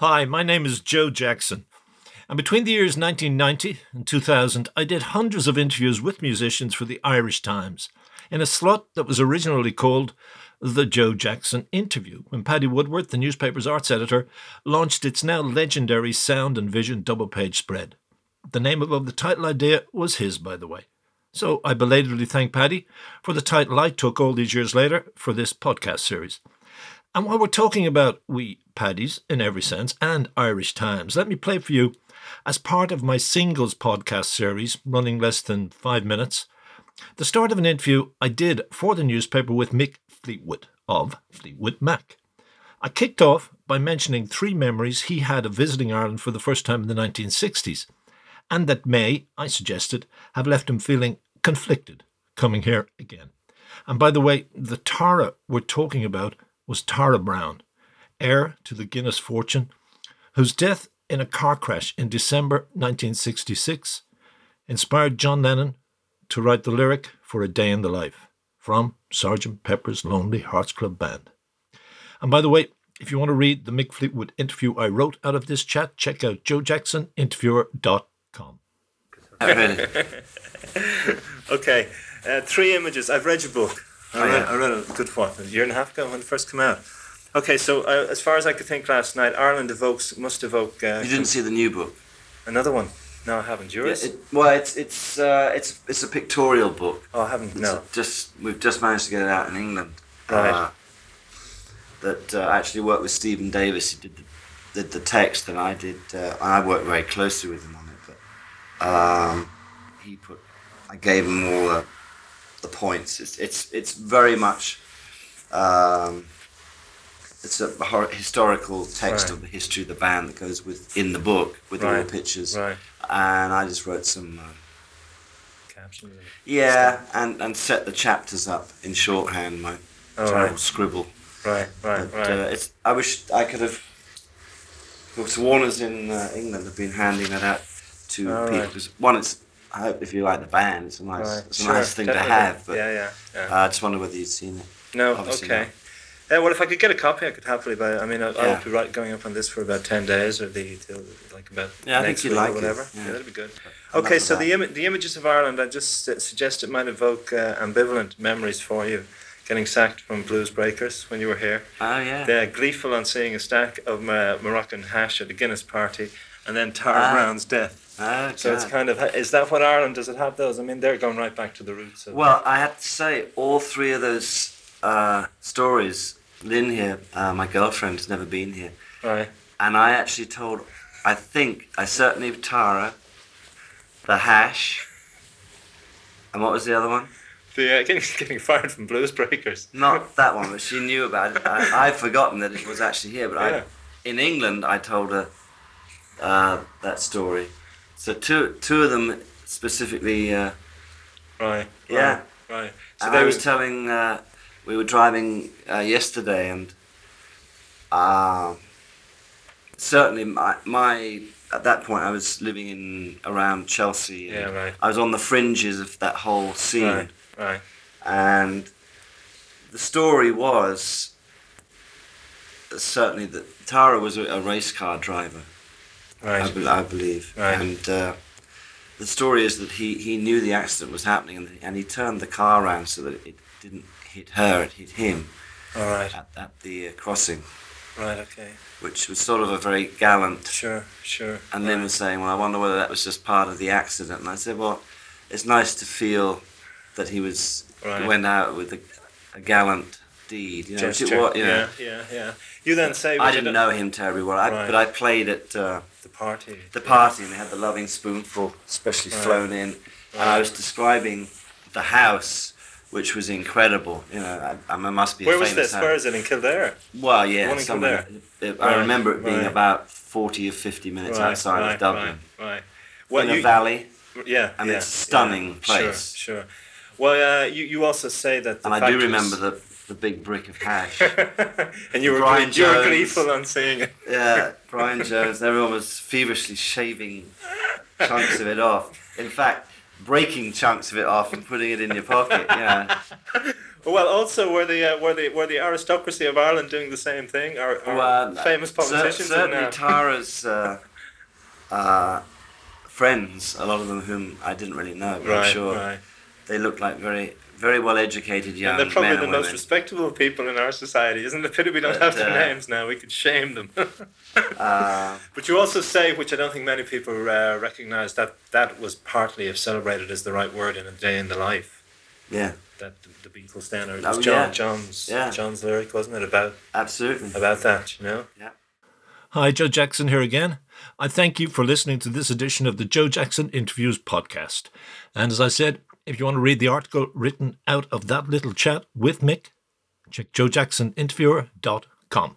Hi, my name is Joe Jackson. And between the years 1990 and 2000, I did hundreds of interviews with musicians for the Irish Times in a slot that was originally called the Joe Jackson Interview, when Paddy Woodworth, the newspaper's arts editor, launched its now legendary sound and vision double page spread. The name above the title idea was his, by the way. So I belatedly thank Paddy for the title I took all these years later for this podcast series. And while we're talking about we Paddies in every sense and Irish Times, let me play for you, as part of my singles podcast series running less than five minutes, the start of an interview I did for the newspaper with Mick Fleetwood of Fleetwood Mac. I kicked off by mentioning three memories he had of visiting Ireland for the first time in the 1960s, and that may, I suggested, have left him feeling conflicted coming here again. And by the way, the Tara we're talking about was Tara Brown, heir to the Guinness fortune, whose death in a car crash in December 1966 inspired John Lennon to write the lyric for A Day in the Life from Sergeant Pepper's Lonely Hearts Club Band. And by the way, if you want to read the Mick Fleetwood interview I wrote out of this chat, check out joejacksoninterviewer.com. okay, uh, three images. I've read your book. I, read, I read a good one, a year and a half ago when it first came out. Okay, so uh, as far as I could think last night, Ireland evokes must evoke. Uh, you didn't see the new book. Another one. No, I haven't. Yours? Yeah, it, well, it's it's uh, it's it's a pictorial book. Oh, I haven't. No. just we've just managed to get it out in England. Right. Uh, that uh, actually worked with Stephen Davis. He did the, did the text, and I did. Uh, I worked very closely with him on it. But um, he put. I gave him all the, the points. It's it's it's very much. Um, it's a historical text Right. of the history of the band that goes with in the book with all the pictures Right. and I just wrote some. Uh, Captions. yeah, and, and set the chapters up in shorthand, my Oh, right. scribble. Right. Right. But, Right. Uh, it's. I wish I could have. Because Warner's in uh, England have been handing that out to Oh, people. right. one, it's. I hope if you like the band, it's a nice, right. it's a Sure, nice thing definitely. to have. But yeah. Yeah. Yeah. uh, I just wonder whether you've seen it. no. obviously Okay. Yeah, well, if I could get a copy, I could happily buy it. I mean, I, I Yeah. won't be right, going up on this for about ten days, or the till, like about Yeah, I think next week like or it, whatever. yeah. that'd be good. Okay, so the Im- the images of Ireland, I just uh, suggest it might evoke uh, ambivalent memories for you. Getting sacked from Blues Breakers when you were here. Oh yeah. They're gleeful on seeing a stack of uh, Moroccan hash at a Guinness party, and then Tara Ah. Brown's death. Oh, So it's kind of is that what Ireland does? It have those? I mean, they're going right back to the roots. Of, Well, I have to say, all three of those uh, stories. Lynn here, uh, my girlfriend, has never been here. right, and I actually told, I think, I certainly Tara, the hash, and what was the other one? The uh, getting getting fired from Blues Breakers. Not that one, but she knew about it. I, I'd forgotten that it was actually here, but Yeah. I, in England, I told her uh, that story. So two, two of them specifically, uh, Right. Yeah. Right. right. So and I was was telling, uh, we were driving uh, yesterday, and uh, certainly my, my, at that point, I was living in around Chelsea. Yeah. Right. I was on the fringes of that whole scene, Right. Right. and the story was certainly that Tara was a, race car driver, I, Right. be- I believe, Right. and uh, the story is that he, he knew the accident was happening, and, and he turned the car around so that it didn't hit her, it hit him All right. at, at the uh, crossing, Right. Okay. which was sort of a very gallant. Sure. Sure. And Lynn was saying, "Well, I wonder whether that was just part of the accident." And I said, "Well, it's nice to feel that he was Right. went out with a, a gallant deed." You know, Gesture. was, you know. Yeah. Yeah. Yeah. You then say. I didn't know him terribly well, I, Right. but I played at uh, the party. the party, and they had the Lovin' Spoonful, specially Right. flown in, and I was describing the house. Which was incredible, you know. I, I must be. A Where was this? house. Where is it in Kildare? Well, yeah, somewhere. Kildare? I Right, remember it being right. about forty or fifty minutes outside right, of Dublin, Right. Well, in a valley. yeah, and yeah, it's a stunning yeah. place. Sure, sure. Well, uh, you you also say that. The And I do remember the, the big brick of hash. and you were Brian you were gleeful on seeing it. yeah, Brian Jones. Everyone was feverishly shaving chunks of it off. In fact, breaking chunks of it off and putting it in your pocket. Yeah. Well, also were the uh, were the were the aristocracy of Ireland doing the same thing? Or, or Well, famous cer- politicians? certainly, and, uh, Tara's uh, uh, friends, a lot of them whom I didn't really know, but right, I'm sure right. They looked like very, very well educated young And they're probably men the most women. respectable people in our society. Isn't it a pity we don't But, have their uh, names now? We could shame them. Uh, but you also say, which I don't think many people uh, recognise, that that was partly, if celebrated is the right word, in a day in the life. yeah, That the, the Beatles standard Oh, was John yeah. John's Yeah. John's lyric, wasn't it? About absolutely. about that, you know. Yeah. Hi, Joe Jackson here again. I thank you for listening to this edition of the Joe Jackson Interviews podcast. And as I said, if you want to read the article written out of that little chat with Mick, check joejacksoninterviewer.com.